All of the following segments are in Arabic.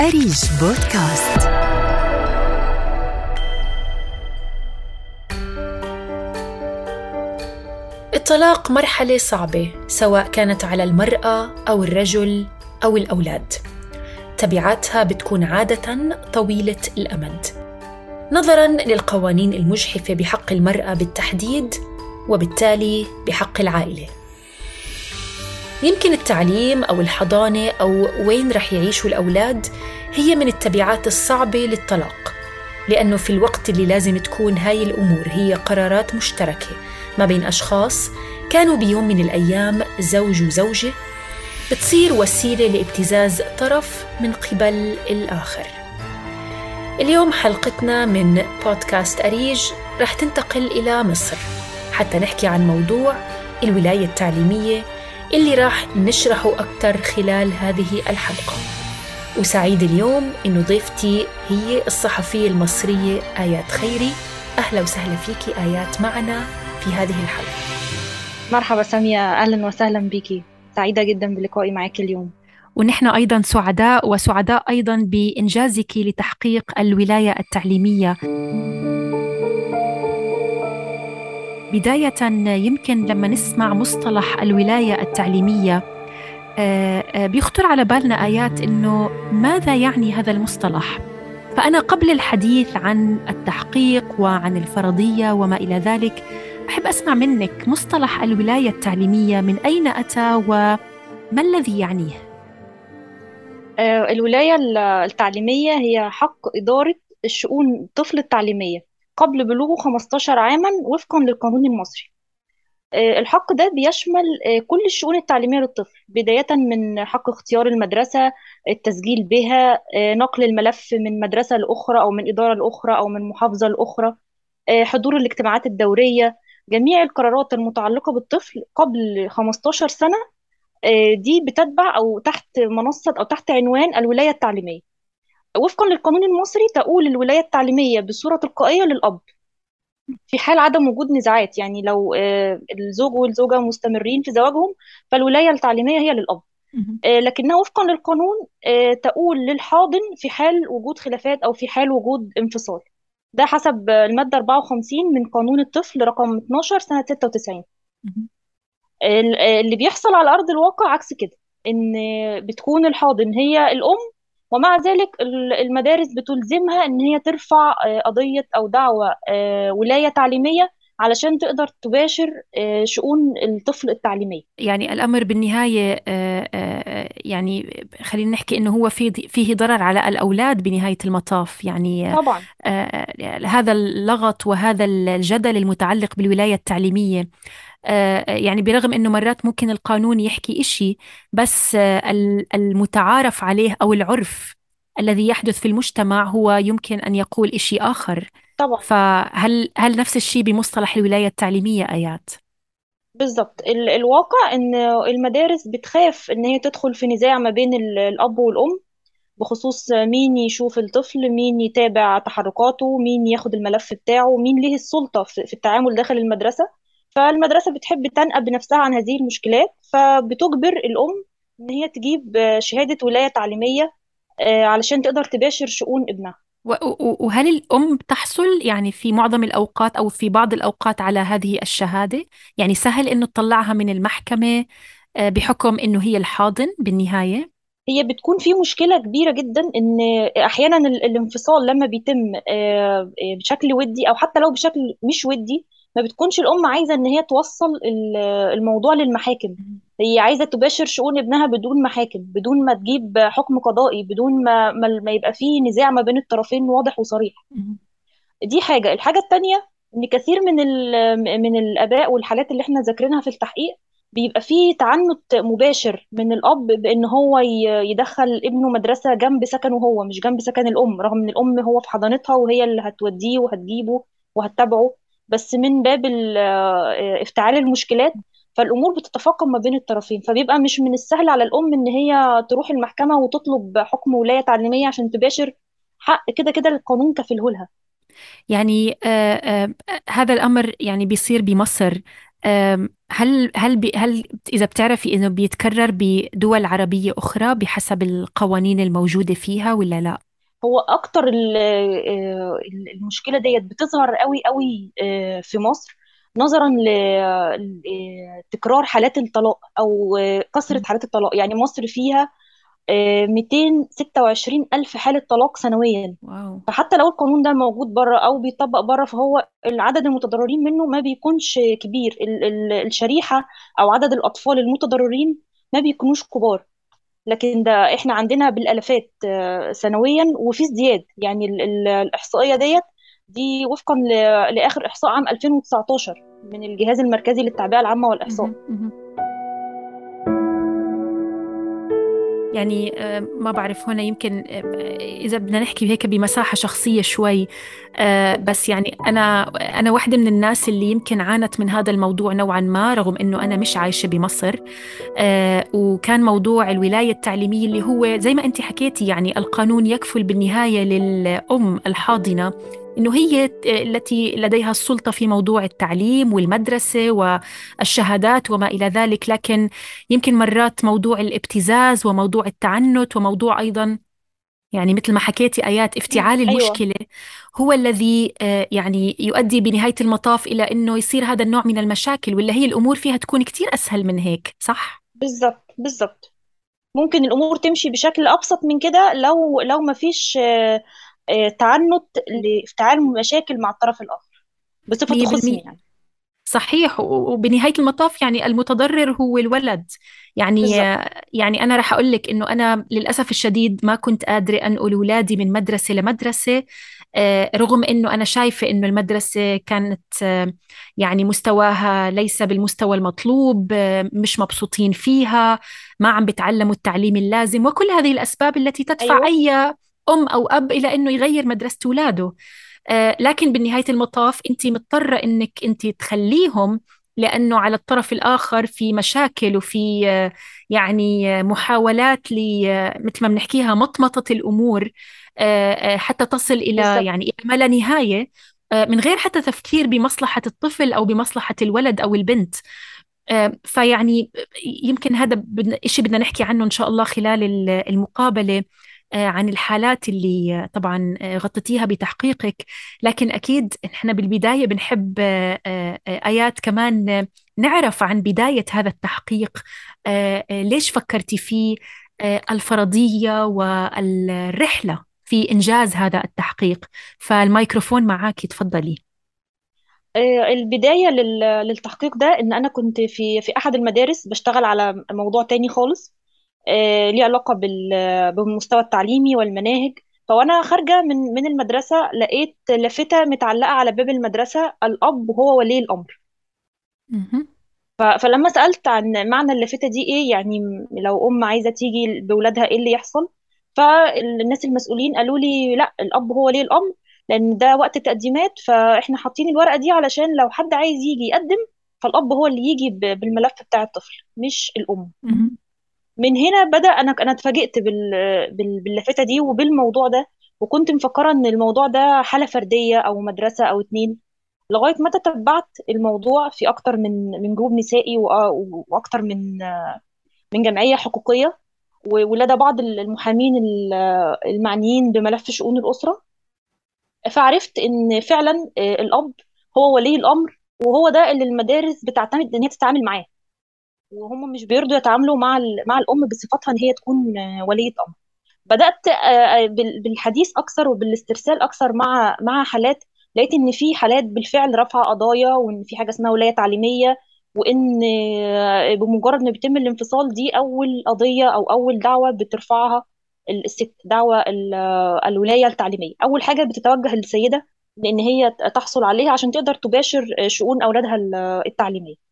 أريج بودكاست. الطلاق مرحلة صعبة سواء كانت على المرأة أو الرجل أو الأولاد. تبعاتها بتكون عادة طويلة الأمد. نظرا للقوانين المجحفة بحق المرأة بالتحديد وبالتالي بحق العائلة. يمكن التعليم أو الحضانة أو وين رح يعيشوا الأولاد هي من التبعات الصعبة للطلاق لأنه في الوقت اللي لازم تكون هاي الأمور هي قرارات مشتركة ما بين أشخاص. كانوا بيوم من الأيام زوج وزوجة بتصير وسيلة لابتزاز طرف من قبل الآخر. اليوم حلقتنا من بودكاست أريج رح تنتقل إلى مصر حتى نحكي عن موضوع الولاية التعليمية اللي راح نشرحه أكثر خلال هذه الحلقة. وسعيد اليوم إنه ضيفتي هي الصحفية المصرية آيات خيري. أهلا وسهلا فيكي آيات معنا في هذه الحلقة. مرحبا سامية أهلا وسهلا بك سعيدة جدا بلقائي معك اليوم. ونحن أيضا سعداء وسعداء أيضا بإنجازك لتحقيق الولاية التعليمية. بداية يمكن لما نسمع مصطلح الولاية التعليمية بيخطر على بالنا آيات إنه ماذا يعني هذا المصطلح؟ فأنا قبل الحديث عن التحقيق وعن الفرضية وما إلى ذلك أحب أسمع منك مصطلح الولاية التعليمية من أين أتى وما الذي يعنيه؟ آه، الولاية التعليمية هي حق إدارة الشؤون الطفل التعليمية قبل بلوغه 15 عاما وفقا للقانون المصري آه، الحق ده بيشمل آه، كل الشؤون التعليمية للطفل بداية من حق اختيار المدرسة التسجيل بها آه، نقل الملف من مدرسة لأخرى أو من إدارة لأخرى أو من محافظة لأخرى حضور الاجتماعات الدورية جميع القرارات المتعلقة بالطفل قبل 15 سنة دي بتتبع أو تحت منصة أو تحت عنوان الولاية التعليمية. وفقا للقانون المصري تؤول الولاية التعليمية بصورة تلقائية للأب. في حال عدم وجود نزاعات يعني لو آه، الزوج والزوجة مستمرين في زواجهم فالولاية التعليمية هي للأب. آه، لكنها وفقا للقانون آه، تؤول للحاضن في حال وجود خلافات أو في حال وجود انفصال. ده حسب المادة 54 من قانون الطفل رقم 12 سنة 96 اللي بيحصل على أرض الواقع عكس كده إن بتكون الحاضن هي الأم ومع ذلك المدارس بتلزمها إن هي ترفع آه، قضية أو دعوة آه، ولاية تعليمية علشان تقدر تباشر آه، شؤون الطفل التعليمية. يعني الأمر بالنهاية يعني خلينا نحكي إنه هو في فيه ضرر على الأولاد بنهاية المطاف. يعني طبعا. هذا اللغط وهذا الجدل المتعلق بالولاية التعليمية. يعني برغم إنه مرات ممكن القانون يحكي إشي بس المتعارف عليه أو العرف الذي يحدث في المجتمع هو يمكن أن يقول إشي آخر. طبعا. فهل هل نفس الشيء بمصطلح الولاية التعليمية آيات؟ بالضبط. الواقع ان المدارس بتخاف إن هي تدخل في نزاع ما بين الأب والأم بخصوص مين يشوف الطفل مين يتابع تحركاته مين ياخد الملف بتاعه مين ليه السلطة في التعامل داخل المدرسة. فالمدرسة بتحب تنقب بنفسها عن هذه المشكلات فبتجبر الأم إن هي تجيب شهادة ولاية تعليمية آه، علشان تقدر تباشر شؤون ابنها وهل الأم تحصل يعني في معظم الأوقات أو في بعض الأوقات على هذه الشهادة؟ يعني سهل إنه تطلعها من المحكمة آه، بحكم إنه هي الحاضن بالنهاية؟ هي بتكون في مشكلة كبيرة جدا إن أحيانا الانفصال لما بيتم آه، بشكل ودي أو حتى لو بشكل مش ودي ما بتكونش الأم عايزة إن هي توصل الموضوع للمحاكم. هي عايزة تباشر شؤون ابنها بدون محاكم بدون ما تجيب حكم قضائي بدون ما ما يبقى فيه نزاع ما بين الطرفين واضح وصريح. دي حاجة. الحاجة الثانية إن كثير من من الأباء والحالات اللي إحنا ذاكرينها في التحقيق بيبقى فيه تعنت مباشر من الأب بإن هو يدخل ابنه مدرسة جنب سكنه هو مش جنب سكن الأم رغم إن الأم هو في حضانتها وهي اللي هتوديه وهتجيبه وهتتابعه. بس من باب آه، افتعال المشكلات فالأمور بتتفاقم ما بين الطرفين فبيبقى مش من السهل على الأم إن هي تروح المحكمة وتطلب حكم ولاية تعليمية عشان تباشر حق كده كده القانون كفله لها. يعني آه آه هذا الأمر يعني بيصير بمصر. آه هل هل بي هل إذا بتعرفي إنه بيتكرر بدول عربية أخرى بحسب القوانين الموجودة فيها ولا لا؟ هو أكتر آه، المشكلة ديت بتظهر قوي قوي آه، في مصر نظرا لتكرار حالات الطلاق أو آه، كثره. حالات الطلاق. يعني مصر فيها آه، 226 ألف حالة طلاق سنويا. واو. فحتى لو القانون ده موجود بره أو بيطبق بره فهو العدد المتضررين منه ما بيكونش كبير. ال- ال- الشريحة أو عدد الأطفال المتضررين ما بيكونوش كبار. لكن ده إحنا عندنا بالالافات آه، سنويا وفي ازدياد. يعني ال- ال- الإحصائية ديت دي وفقا لآخر إحصاء عام 2019 من الجهاز المركزي للتعبئة العامة والإحصاء. يعني آه، ما بعرف هنا يمكن آه، إذا بدنا نحكي هيك بمساحة شخصية شوي آه، بس يعني أنا أنا واحدة من الناس اللي يمكن عانت من هذا الموضوع نوعا ما رغم إنه أنا مش عايشة بمصر وكان موضوع الولاية التعليمية اللي هو زي ما أنت حكيتي يعني القانون يكفل بالنهاية للأم الحاضنة إنه هي التي لديها السلطة في موضوع التعليم والمدرسة والشهادات وما إلى ذلك لكن يمكن مرات موضوع الابتزاز وموضوع التعنت وموضوع أيضا يعني مثل ما حكيتي آيات مم. افتعال أيوه المشكلة هو الذي آه، يعني يؤدي بنهاية المطاف إلى أنه يصير هذا النوع من المشاكل ولا هي الأمور فيها تكون كتير أسهل من هيك صح؟ بالظبط بالظبط ممكن الأمور تمشي بشكل أبسط من كده لو لو ما فيش آه، تعنت لافتعال مشاكل مع الطرف الآخر بصفة بالمية. يعني. صحيح و- وبنهاية المطاف يعني المتضرر هو الولد. يعني بالظبط. يعني أنا رح أقول لك إنه أنا للأسف الشديد ما كنت قادرة أنقل أولادي من مدرسة لمدرسة آه، رغم إنه أنا شايفة إنه المدرسة كانت آه، يعني مستواها ليس بالمستوى المطلوب آه، مش مبسوطين فيها ما عم بتعلموا التعليم اللازم وكل هذه الأسباب التي تدفع أيوه. أي أم أو أب إلى إنه يغير مدرسة أولاده آه، لكن بنهاية المطاف أنت مضطرة أنك أنت تخليهم لأنه على الطرف الآخر في مشاكل وفي آه، يعني آه، محاولات ل مثل ما بنحكيها آه، آه، حتى تصل إلى بالظبط يعني إلى ما لا نهاية آه، من غير حتى تفكير بمصلحة الطفل أو بمصلحة الولد أو البنت. فيعني يمكن هذا إشي بدنا نحكي عنه إن شاء الله خلال ال- المقابلة. آه، عن الحالات اللي آه، طبعا آه، غطيتيها بتحقيقك. لكن أكيد إحنا بالبداية بنحب آه، آه، آه، آيات كمان آه، نعرف عن بداية هذا التحقيق. آه، آه، ليش فكرتي فيه؟ آه، الفرضية والرحلة في إنجاز هذا التحقيق. فالميكروفون معك تفضلي. آه، البداية لل- للتحقيق ده إن أنا كنت في في أحد المدارس بشتغل على موضوع تاني خالص. آه، ليه علاقة بال- بالمستوى التعليمي والمناهج فوأنا خارجة من من المدرسة لقيت لافتة متعلقة على باب المدرسة الأب هو ولي الأمر مهم. ف- فلما سألت عن معنى اللافتة دي إيه يعني لو أم عايزة تيجي بولادها إيه اللي يحصل فالناس المسؤولين قالوا لي لا الأب هو ولي الأمر لأن ده وقت التقديمات فإحنا حاطين الورقة دي علشان لو حد عايز يجي يقدم فالأب هو اللي يجي ب- بالملف بتاع الطفل مش الأم مهم. من هنا بدأ أنا أنا اتفاجئت بال... بال... باللافتة دي وبالموضوع ده وكنت مفكرة إن الموضوع ده حالة فردية أو مدرسة أو اتنين لغاية ما تتبعت الموضوع في أكتر من من جروب نسائي وأكتر من من جمعية حقوقية و- ولدى بعض المحامين ال- المعنيين بملف شؤون الأسرة. فعرفت إن فعلا آه، الأب هو ولي الأمر وهو ده اللي المدارس بتعتمد إن هي تتعامل معاه. وهم مش بيرضوا يتعاملوا مع مع الأم بصفتها إن هي تكون ولية أمر بدأت آه، آه، بال- بالحديث أكثر وبالاسترسال أكثر مع مع حالات لقيت إن في حالات بالفعل رفع قضايا وإن في حاجة اسمها ولاية تعليمية وإن آه، بمجرد ما بيتم الانفصال دي أول قضية أو أول دعوة بترفعها الست دعوة ال- آه، الولاية التعليمية. أول حاجة بتتوجه للسيدة لأن هي تحصل عليها عشان تقدر تباشر شؤون أولادها ال- التعليمية. آه،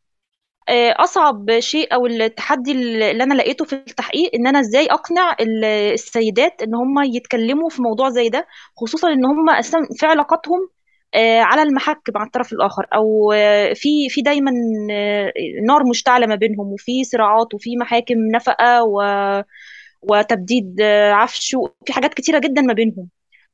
أصعب شيء أو التحدي اللي أنا لقيته في التحقيق إن أنا إزاي أقنع ال- السيدات إن هم يتكلموا في موضوع زي ده خصوصا إن هم أساسا في علاقاتهم آه، على المحك مع الطرف الآخر أو آه، في في دايما آه، نار مشتعلة ما بينهم وفي صراعات وفي محاكم نفقة و وتبديد آه، عفش وفي حاجات كتيرة جدا ما بينهم.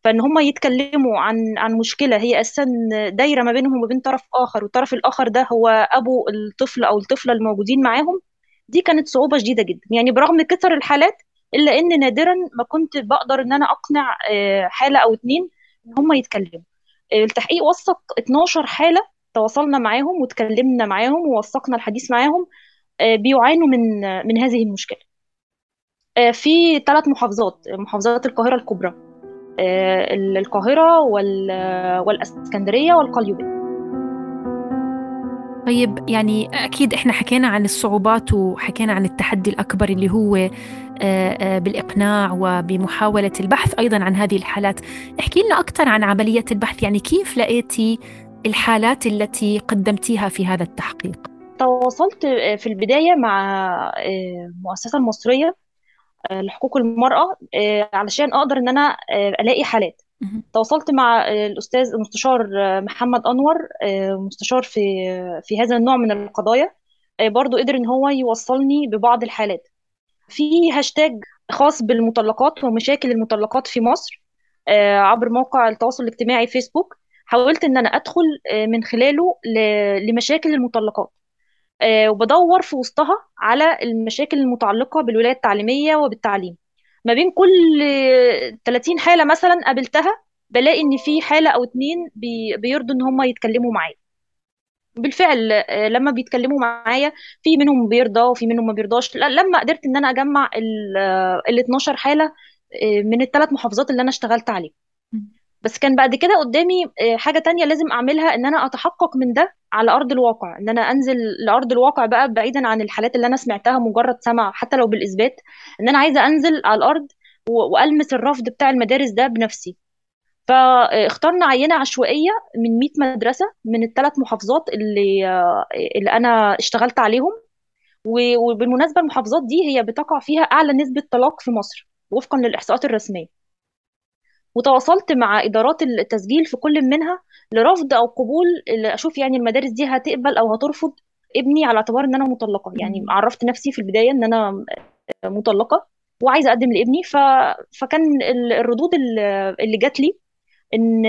فإن هم يتكلموا عن عن مشكلة هي أساسا دايرة ما بينهم وبين طرف آخر والطرف الآخر ده هو أبو الطفل أو الطفلة الموجودين معاهم. دي كانت صعوبة شديدة جدا. يعني برغم كثر الحالات إلا إن نادرا ما كنت بقدر إن أنا أقنع آه، حالة أو اتنين إن هم يتكلموا. آه، التحقيق وثق 12 حالة تواصلنا معاهم وتكلمنا معاهم ووثقنا الحديث معاهم آه، بيعانوا من من هذه المشكلة. في ثلاث محافظات محافظات القاهرة الكبرى. القاهرة والإسكندرية والقليوبية. طيب يعني أكيد إحنا حكينا عن الصعوبات وحكينا عن التحدي الأكبر اللي هو آه، آه، بالإقناع وبمحاولة البحث أيضا عن هذه الحالات. احكي لنا أكثر عن عملية البحث يعني كيف لقيتي الحالات التي قدمتيها في هذا التحقيق؟ تواصلت آه، في البداية مع المؤسسة المصرية لحقوق المرأة علشان أقدر إن أنا ألاقي حالات. تواصلت مع الأستاذ المستشار محمد أنور مستشار في في هذا النوع من القضايا برضو قدر إن هو يوصلني ببعض الحالات. في هاشتاج خاص بالمطلقات ومشاكل المطلقات في مصر عبر موقع التواصل الاجتماعي فيسبوك حاولت إن أنا أدخل من خلاله لمشاكل المطلقات. وبدور في وسطها على المشاكل المتعلقة بالولاية التعليمية وبالتعليم. ما بين كل 30 حالة مثلا قابلتها بلاقي إن في حالة أو اتنين بيرضوا إن هم يتكلموا معايا. بالفعل آه، لما بيتكلموا معايا في منهم بيرضى وفي منهم ما بيرضاش. لما قدرت إن أنا أجمع ال 12 حالة آه، من الثلاث محافظات اللي أنا اشتغلت عليهم. بس كان بعد كده قدامي آه، حاجة تانية لازم أعملها إن أنا أتحقق من ده. على أرض الواقع إن أنا أنزل لأرض الواقع بقى بعيدا عن الحالات اللي أنا سمعتها مجرد سمع حتى لو بالإثبات إن أنا عايزة أنزل على الأرض وألمس الرفض بتاع المدارس ده بنفسي. فاخترنا عينة عشوائية من 100 مدرسة من الثلاث محافظات اللي اللي أنا اشتغلت عليهم. وبالمناسبة المحافظات دي هي بتقع فيها أعلى نسبة طلاق في مصر وفقا للإحصاءات الرسمية. وتواصلت مع إدارات التسجيل في كل منها لرفض أو قبول أشوف يعني المدارس دي هتقبل أو هترفض ابني على اعتبار إن أنا مطلقة. يعني عرفت نفسي في البداية إن أنا مطلقة وعايزة أقدم لابني. ف... فكان الردود اللي جات لي إن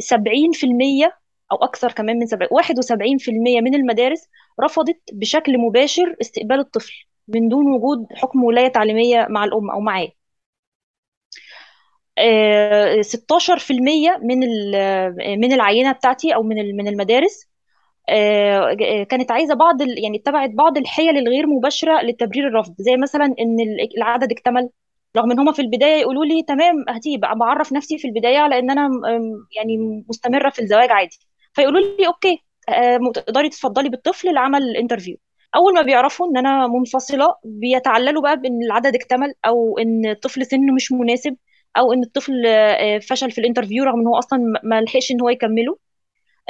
70% أو أكثر كمان من 70 71% من المدارس رفضت بشكل مباشر استقبال الطفل من دون وجود حكم ولاية تعليمية مع الأم أو معاه. 16% آه، من من العينة بتاعتي أو من من المدارس. آه، كانت عايزة بعض يعني اتبعت بعض الحيل الغير مباشرة لتبرير الرفض زي مثلا إن العدد اكتمل. رغم إن هم في البداية يقولوا لي تمام هاتي بعرف نفسي في البداية على إن أنا يعني مستمرة في الزواج عادي. فيقولوا لي okay آه، تقدري تتفضلي بالطفل لعمل ال interview أول ما بيعرفوا إن أنا منفصلة بيتعللوا بقى بإن العدد اكتمل أو إن الطفل سنه مش مناسب. أو إن الطفل آه، فشل في ال interview رغم إن هو أصلا ما لحقش إن هو يكمله.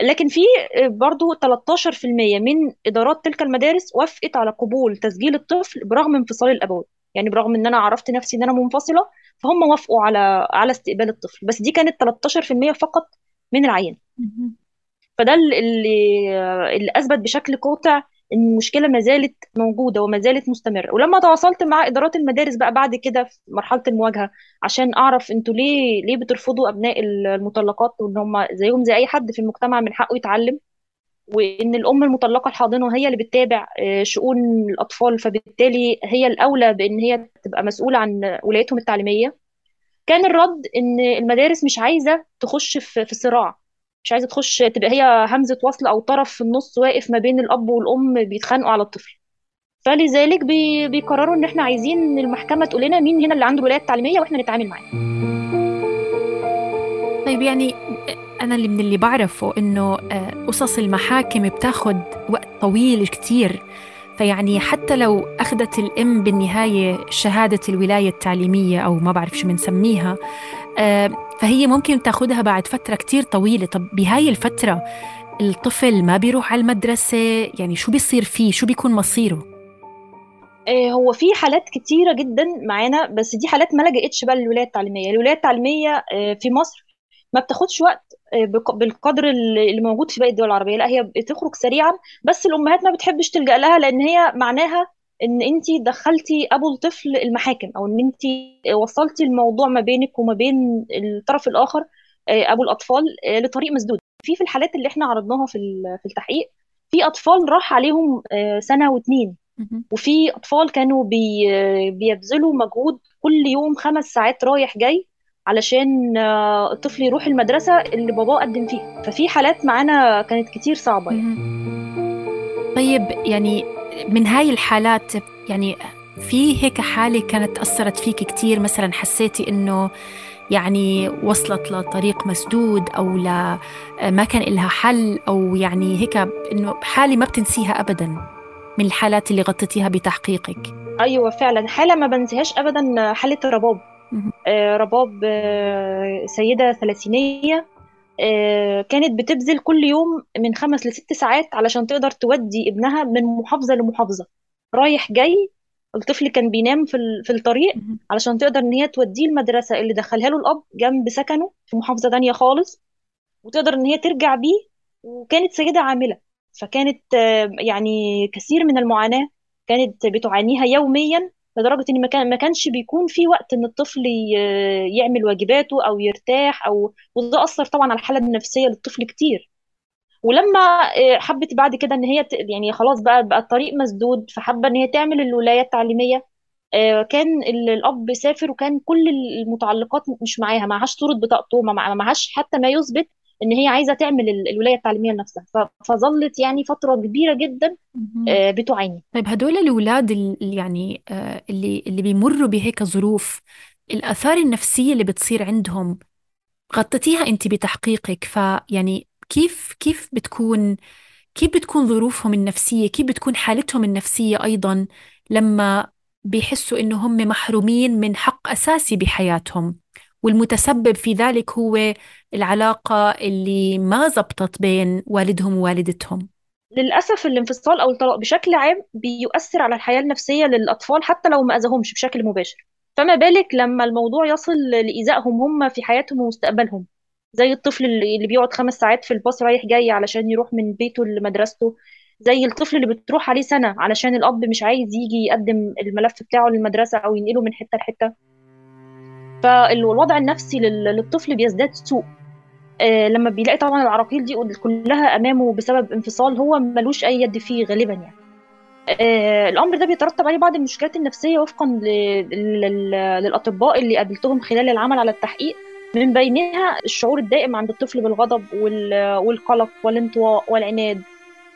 لكن في آه، برضو 13% من إدارات تلك المدارس وافقت على قبول تسجيل الطفل برغم انفصال الابوين يعني برغم إن أنا عرفت نفسي إن أنا منفصلة فهم وافقوا على على استقبال الطفل. بس دي كانت 13% فقط من العينه فده اللي آه، اللي أثبت بشكل قاطع المشكلة ما زالت موجودة وما زالت مستمرة. ولما تواصلت مع إدارات المدارس بقى بعد كده في مرحلة المواجهة عشان أعرف أنتوا ليه ليه بترفضوا أبناء المطلقات وإن هم زيهم زي أي حد في المجتمع من حقه يتعلم؟ وإن الأم المطلقة الحاضنة هي اللي بتتابع آه، شؤون الأطفال فبالتالي هي الأولى بإن هي تبقى مسؤولة عن ولايتهم التعليمية. كان الرد إن المدارس مش عايزة تخش في صراع. مش عايزة تخش تبقى هي همزة وصل أو طرف في النص واقف ما بين الأب والأم بيتخانقوا على الطفل. فلذلك بي بيقرروا إن إحنا عايزين المحكمة تقول لنا مين هنا اللي عنده الولاية التعليمية وإحنا نتعامل معاه. طيب يعني أنا اللي من اللي بعرفه إنه آه، قصص المحاكم بتاخد وقت طويل كتير. فيعني حتى لو أخذت الأم بالنهاية شهادة الولاية التعليمية أو ما بعرف شو بنسميها فهي ممكن تاخذها بعد فترة كتير طويلة. طب بهاي الفترة الطفل ما بيروح على المدرسة؟ يعني شو بيصير فيه؟ شو بيكون مصيره؟ آه، هو في حالات كتيرة جدا معانا بس دي حالات ما لجأتش بقى للولاية التعليمية. الولاية التعليمية آه، في مصر ما بتاخدش وقت بالقدر اللي موجود في باقي الدول العربية. لا هي بتخرج سريعا بس الأمهات ما بتحبش تلجأ لها لأن هي معناها إن انت دخلتي أبو الطفل المحاكم أو إن انت وصلتي الموضوع ما بينك وما بين الطرف الآخر آه، أبو الأطفال آه، لطريق مسدود في في الحالات اللي إحنا عرضناها في في التحقيق في أطفال راح عليهم آه، سنة واتنين. وفي أطفال كانوا بي بيبذلوا مجهود كل يوم خمس ساعات رايح جاي علشان الطفل يروح المدرسة اللي باباه قدم فيها ففي حالات معانا كانت كتير صعبة يعني. طيب يعني من هاي الحالات يعني في هيك حالة كانت أثرت فيك كتير مثلا حسيتي إنه يعني وصلت لطريق مسدود أو لا ما كان إلها حل أو يعني هيك إنه حالة ما بتنسيها أبدا من الحالات اللي غطيتيها بتحقيقك أيوه فعلا حالة ما بنساهاش ابدا حالة رباب. آه، رباب آه، سيدة ثلاثينية آه، كانت بتبذل كل يوم من خمس لست ساعات علشان تقدر تودي ابنها من محافظة لمحافظة رايح جاي الطفل كان بينام في في الطريق. علشان تقدر إن هي توديه المدرسة اللي دخلها له الأب جنب سكنه في محافظة تانية خالص وتقدر إن هي ترجع بيه وكانت سيدة عاملة فكانت آه، يعني كثير من المعاناة كانت بتعانيها يوميا لدرجة إن ما كان ما كانش بيكون في وقت إن الطفل يعمل واجباته أو يرتاح أو وده أثر طبعا على الحالة النفسية للطفل كتير. ولما آه، حبت بعد كده إن هي يعني خلاص بقى بقى الطريق مسدود فحابة إن هي تعمل الولاية التعليمية. آه، كان ال- الأب سافر وكان كل المتعلقات مش معاها معهاش صوره بطاقته ما مع- معهاش حتى ما يثبت إن هي عايزة تعمل ال- الولاية التعليمية لنفسها. فظلت يعني فترة كبيرة جدا. آه، بتعاني. طيب هدول الأولاد ال- اللي يعني آه، اللي اللي بيمروا بهيك ظروف الآثار النفسية اللي بتصير عندهم غطيتيها أنت بتحقيقك؟ فيعني كيف كيف بتكون كيف بتكون ظروفهم النفسية؟ كيف بتكون حالتهم النفسية أيضا لما بيحسوا إنه هم محرومين من حق أساسي بحياتهم؟ والمتسبب في ذلك هو العلاقة اللي ما زبطت بين والدهم ووالدتهم. للأسف الانفصال أو الطلاق بشكل عام بيؤثر على الحياة النفسية للأطفال حتى لو ما أذاهمش بشكل مباشر. فما بالك لما الموضوع يصل لإيذائهم هم في حياتهم ومستقبلهم زي الطفل اللي بيقعد خمس ساعات في الباص رايح جاي علشان يروح من بيته لمدرسته زي الطفل اللي بتروح عليه سنة علشان الأب مش عايز يجي يقدم الملف بتاعه للمدرسة أو ينقله من حتة لحتة. فالوضع النفسي لل- للطفل بيزداد سوء. آه، لما بيلاقي طبعا العراقيل دي كلها أمامه بسبب انفصال هو ملوش أي يد فيه غالبا يعني. آه، الأمر ده بيترتب عليه بعض المشكلات النفسية وفقا للأطباء اللي قابلتهم خلال العمل على التحقيق. من بينها الشعور الدائم عند الطفل بالغضب وال- والقلق والانطواء والعناد.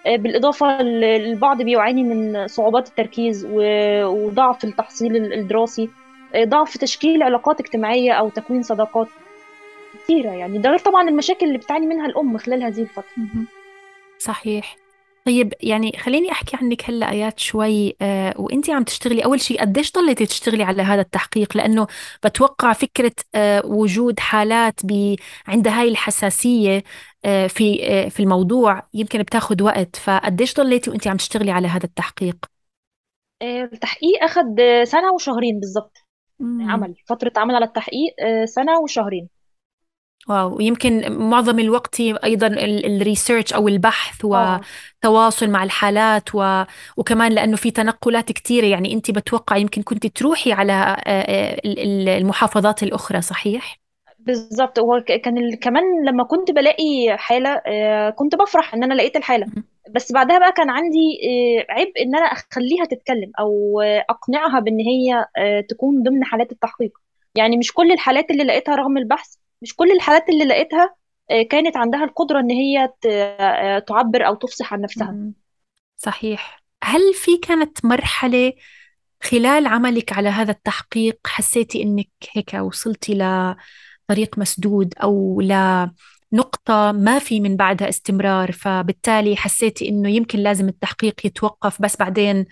آه، بالإضافة ل- البعض بيعاني من صعوبات التركيز وضعف التحصيل الدراسي. ضعف تشكيل علاقات اجتماعية أو تكوين صداقات كتيرة يعني. ده غير طبعا المشاكل اللي بتعاني منها الأم خلال هذه الفترة. مهم. صحيح. طيب يعني خليني أحكي عنك هلأ آيات شوي آه وأنت عم تشتغلي. أول شيء قديش ضليتي تشتغلي على هذا التحقيق؟ لأنه بتوقع فكرة آه وجود حالات ب عندها هاي الحساسية آه في آه في الموضوع يمكن بتاخد وقت. فقديش ضليتي وأنت عم تشتغلي على هذا التحقيق؟ آه، التحقيق آه، سنة وشهرين بالظبط عمل فترة عمل على التحقيق آه، سنة وشهرين. واو. ويمكن معظم الوقت أيضا الريسيرش أو البحث آه. وتواصل مع الحالات و... وكمان لأنه في تنقلات كثيرة يعني أنت بتوقع يمكن كنت تروحي على آه، آه، ال- ال- المحافظات الأخرى صحيح؟ بالظبط. هو ك- كان ال- كمان لما كنت بلاقي حالة آه، كنت بفرح إن أنا لقيت الحالة. بس بعدها بقى كان عندي آه، عبء إن أنا أخليها تتكلم أو آه، أقنعها بإن هي آه، تكون ضمن حالات التحقيق. يعني مش كل الحالات اللي لقيتها رغم البحث مش كل الحالات اللي لقيتها آه، كانت عندها القدرة إن هي تعبر أو تفصح عن نفسها. صحيح. هل في كانت مرحلة خلال عملك على هذا التحقيق حسيتي إنك هيك وصلتي لطريق مسدود أو لنقطة ما في من بعدها استمرار فبالتالي حسيتي إنه يمكن لازم التحقيق يتوقف بس بعدين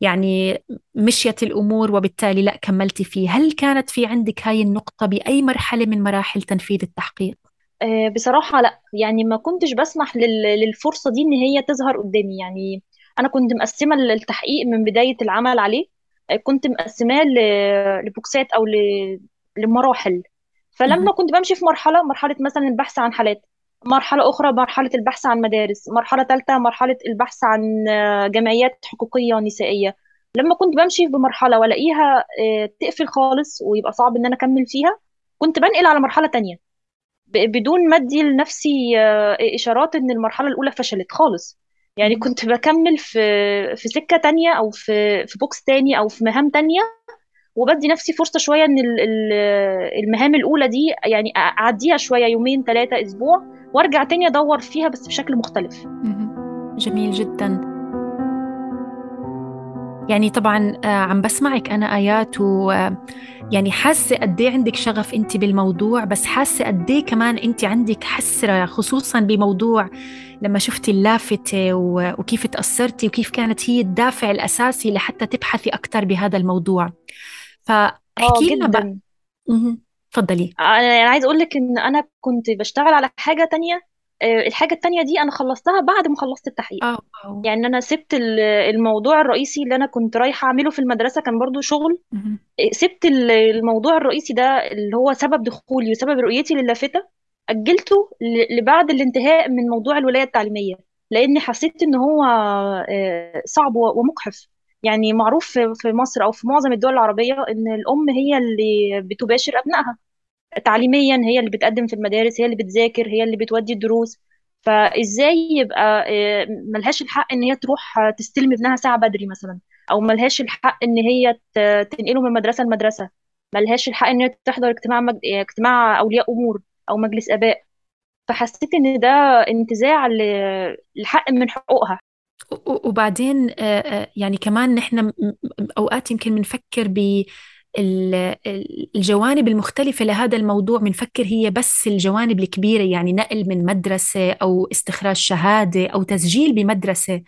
يعني مشيت الأمور وبالتالي لا كملتي فيه. هل كانت في عندك هاي النقطة بأي مرحلة من مراحل تنفيذ التحقيق؟ آه، بصراحة لا. يعني ما كنتش بسمح لل- للفرصة دي إن هي تظهر قدامي. يعني أنا كنت مقسمة التحقيق من بداية العمل عليه آه، كنت مقسماه لبوكسات أو لمراحل. فلما. كنت بمشي في مرحلة مرحلة مثلا البحث عن حالات مرحلة أخرى مرحلة البحث عن مدارس مرحلة ثالثة مرحلة البحث عن آه، جمعيات حقوقية نسائية لما كنت بمشي بمرحلة وألاقيها آه، تقفل خالص ويبقى صعب إن أنا أكمل فيها كنت بنقل على مرحلة تانية. بدون ما ادي لنفسي آه، إشارات إن المرحلة الأولى فشلت خالص. يعني كنت بكمل في في سكة تانية أو في في بوكس تاني أو في مهام تانية وبدي نفسي فرصة شوية إن ال- ال- المهام الأولى دي يعني أعديها شوية يومين ثلاثة أسبوع وأرجع تاني أدور فيها بس بشكل مختلف. جميل جدا. يعني طبعا آه، عم بسمعك أنا آيات و آه، يعني حاسة قد إيه عندك شغف أنت بالموضوع بس حاسة قد إيه كمان أنت عندك حسرة خصوصا بموضوع لما شفتي اللافتة و- وكيف تأثرتي وكيف كانت هي الدافع الأساسي لحتى تبحثي أكثر بهذا الموضوع. آه فاحكي لنا بقى. جدا. مهم. تفضلي أنا يعني عايز أقول لك إن أنا كنت بشتغل على حاجة تانية آه، الحاجة التانية دي أنا خلصتها بعد ما خلصت التحقيق. آه يعني أنا سبت ال- الموضوع الرئيسي اللي أنا كنت رايحة أعمله في المدرسة كان برضو شغل. مهم. سبت ال- الموضوع الرئيسي ده اللي هو سبب دخولي وسبب رؤيتي للافتة أجلته ل- لبعد الانتهاء من موضوع الولاية التعليمية لأني حسيت إن هو آه، صعب و- ومقحف. يعني معروف في مصر أو في معظم الدول العربية إن الأم هي اللي بتباشر أبنائها. تعليميا هي اللي بتقدم في المدارس هي اللي بتذاكر هي اللي بتودي الدروس. فإزاي يبقى آه، ملهاش الحق إن هي تروح تستلم ابنها ساعة بدري مثلا؟ أو ملهاش الحق إن هي تنقله من مدرسة لمدرسة؟ ملهاش الحق إن هي تحضر اجتماع مج... اجتماع أولياء أمور أو مجلس آباء؟ فحسيت إن ده انتزاع لحق من حقوقها. وبعدين آه، آه، يعني كمان نحن أوقات يمكن بنفكر بالجوانب المختلفة لهذا الموضوع بنفكر هي بس الجوانب الكبيرة يعني نقل من مدرسة أو استخراج شهادة أو تسجيل بمدرسة.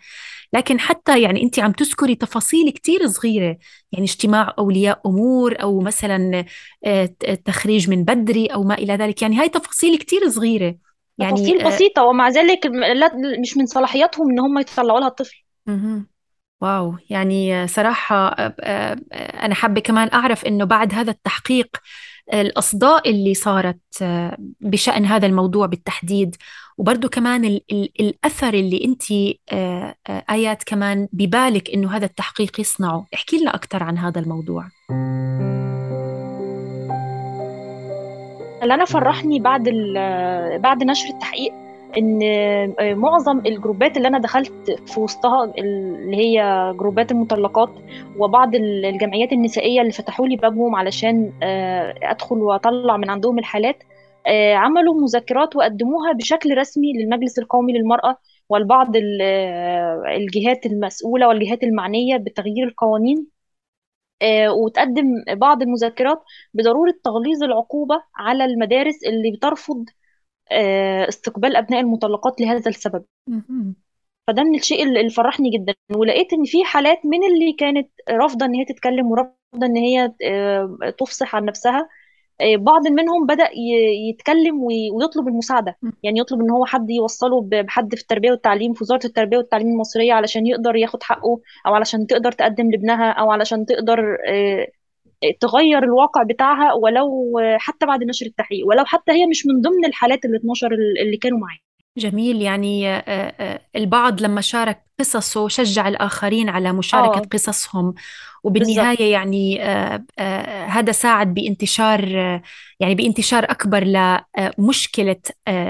لكن حتى يعني أنت عم تذكري تفاصيل كتير صغيرة يعني اجتماع أولياء أمور أو مثلا آه، تخريج من بدري أو ما إلى ذلك. يعني هاي تفاصيل كتير صغيرة. يعني تفاصيل آه، بسيطة ومع ذلك لا مش من صلاحياتهم إن هم يطلعوا لها الطفل. واو. يعني صراحة آه، آه، أنا حابة كمان أعرف إنه بعد هذا التحقيق الأصداء اللي صارت بشأن هذا الموضوع بالتحديد وبرضو كمان ال ال الأثر اللي أنت آيات كمان ببالك إنه هذا التحقيق يصنعه. احكي لنا أكثر عن هذا الموضوع. اللي أنا فرحني بعد بعد نشر التحقيق إن معظم الجروبات اللي أنا دخلت في وسطها اللي هي جروبات المطلقات وبعض الجمعيات النسائية اللي فتحوا لي بابهم علشان آه، أدخل وأطلع من عندهم الحالات آه، عملوا مذكرات وقدموها بشكل رسمي للمجلس القومي للمرأة ولبعض ال- آه، الجهات المسؤولة والجهات المعنية بتغيير القوانين. وتقدم بعض المذكرات بضرورة تغليظ العقوبة على المدارس اللي بترفض آه، استقبال أبناء المطلقات لهذا السبب. فده من الشيء اللي فرحني جدا ولقيت إن في حالات من اللي كانت رافضة إن هي تتكلم ورافضة إن هي آه، تفصح عن نفسها آه، بعض منهم بدأ يتكلم وي- ويطلب المساعدة. يعني يطلب إن هو حد يوصله بحد في التربية والتعليم في وزارة التربية والتعليم المصرية علشان يقدر ياخد حقه أو علشان تقدر تقدم لابنها أو علشان تقدر آه، تغير الواقع بتاعها ولو حتى بعد نشر التحقيق ولو حتى هي مش من ضمن الحالات ال 12 اللي كانوا معايا جميل. يعني آه، آه، البعض لما شارك قصصه شجع الآخرين على مشاركة آه. قصصهم. بالظبط وبالنهاية يعني آه، آه، هذا ساعد بانتشار آه، يعني بانتشار أكبر لمشكلة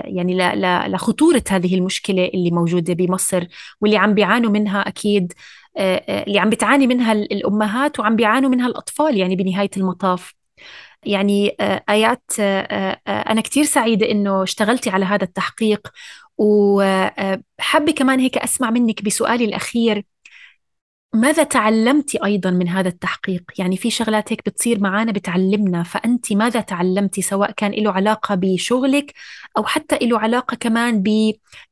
يعني ل- ل- لخطورة هذه المشكلة اللي موجودة بمصر واللي عم بيعانوا منها أكيد آه، آه، اللي عم بتعاني منها ال- الأمهات وعم بيعانوا منها الأطفال يعني بنهاية المطاف. يعني آه، آيات آه، آه، أنا كتير سعيدة إنه اشتغلتي على هذا التحقيق. وحابة كمان هيك أسمع منك بسؤالي الأخير. ماذا تعلمتي أيضا من هذا التحقيق؟ يعني في شغلات هيك بتصير معانا بتعلمنا فأنت ماذا تعلمتي؟ سواء كان له علاقة بشغلك أو حتى له علاقة كمان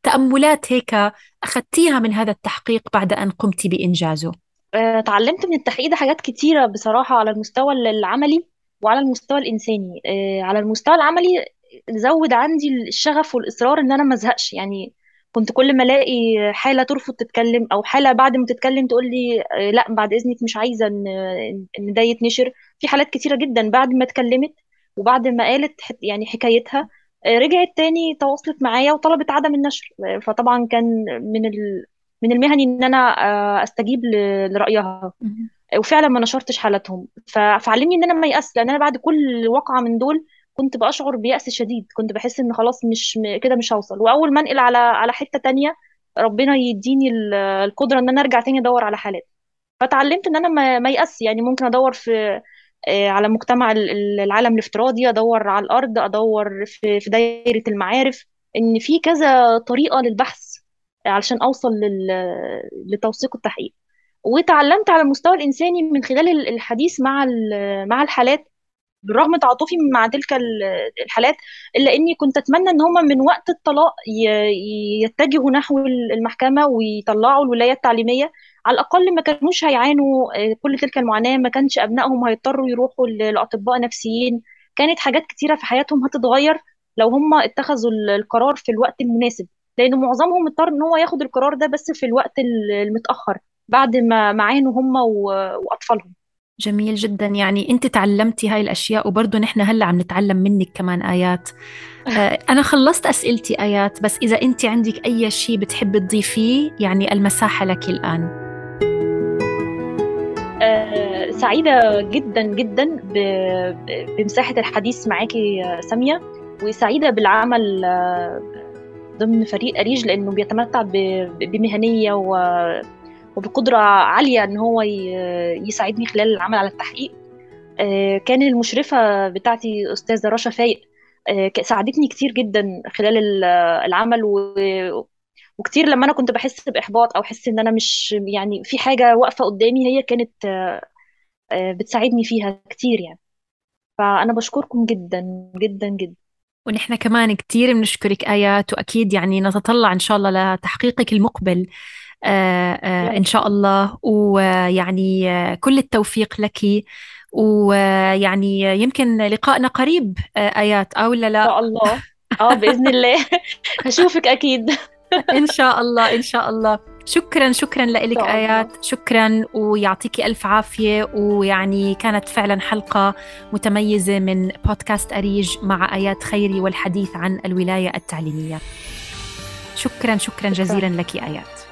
بتأملات هيك أخذتيها من هذا التحقيق بعد أن قمت بإنجازه. اتعلمت من التحقيق ده حاجات كتيرة بصراحة على المستوى العملي. وعلى المستوى الإنساني. آه، على المستوى العملي زود عندي الشغف والإصرار إن أنا ما أزهقش. يعني كنت كل ما ألاقي حالة ترفض تتكلم أو حالة بعد ما تتكلم تقول لي آه، لأ بعد إذنك مش عايزة إن إن ده يتنشر. في حالات كتيرة جدا بعد ما اتكلمت وبعد ما قالت يعني حكايتها آه، رجعت تاني تواصلت معايا وطلبت عدم النشر. فطبعا كان من من المهني إن أنا أستجيب ل- لرأيها. مهم. وفعلا ما نشرتش حالاتهم. فعلمني إن أنا ما يأس لأن أنا بعد كل واقعة من دول كنت بأشعر بيأس شديد. كنت بحس إن خلاص مش كده مش هوصل. وأول ما أنقل على على حتة تانية ربنا يديني ال- القدرة إن أنا أرجع تاني أدور على حالات. فتعلمت إن أنا ما ما يأس. يعني ممكن أدور في آه، على مجتمع ال- ال- العالم الافتراضي أدور على الأرض أدور في في دايرة المعارف إن في كذا طريقة للبحث علشان أوصل لتوثيق التحقيق. وتعلمت على المستوى الإنساني من خلال ال- الحديث مع مع الحالات بالرغم تعاطفي مع تلك ال- الحالات إلا إني كنت أتمنى إن هم من وقت الطلاق يتجهوا نحو المحكمة ويطلعوا الولاية التعليمية. على الأقل ما كانوش هيعانوا آه، كل تلك المعاناة ما كانش أبنائهم هيضطروا يروحوا لأطباء نفسيين. كانت حاجات كتيرة في حياتهم هتتغير لو هم اتخذوا ال- القرار في الوقت المناسب لأن معظمهم اضطر إن هو ياخد القرار ده بس في الوقت ال- المتأخر. بعد ما ما عانوا هم وأطفالهم. جميل جدا. يعني أنت تعلمتي هاي الأشياء وبرضه نحن هلأ عم نتعلم منك كمان آيات. آه، أنا خلصت أسئلتي آيات بس إذا أنت عندك أي شيء بتحبي تضيفيه يعني المساحة لك الآن. آه، سعيدة جدا جدا بمساحة الحديث معاكي يا سامية. وسعيدة بالعمل آه، ضمن فريق أريج لأنه بيتمتع بمهنية و- وبقدرة عالية إن هو يساعدني خلال العمل على التحقيق. آه، كان المشرفة بتاعتي أستاذة رشا فايق آه، ساعدتني كتير جدا خلال ال- العمل و- وكتير لما أنا كنت بحس بإحباط أو أحس إن أنا مش يعني في حاجة واقفة قدامي هي كانت آه، بتساعدني فيها كتير يعني. فأنا بشكركم جدا جدا جدا. ونحن كمان كثير بنشكرك آيات وأكيد يعني نتطلع إن شاء الله لتحقيقك المقبل. إن رب شاء الله. ويعني آه، كل التوفيق لك. ويعني يمكن لقائنا قريب آه، آيات أو لا إن لا شاء الله. آه بإذن الله. هشوفك أكيد. إن شاء الله إن شاء الله. شكرا شكرا إن لك آيات. شكرا. ويعطيك ألف عافية. ويعني كانت فعلا حلقة متميزة من بودكاست أريج مع آيات خيري والحديث عن الولاية التعليمية. شكرا شكرا شكرا. جزيلا لك آيات.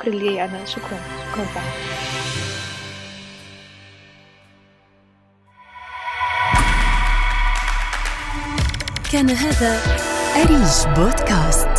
شكرا لي أنا شكرا شكرا سعيد كان هذا أريج بودكاست.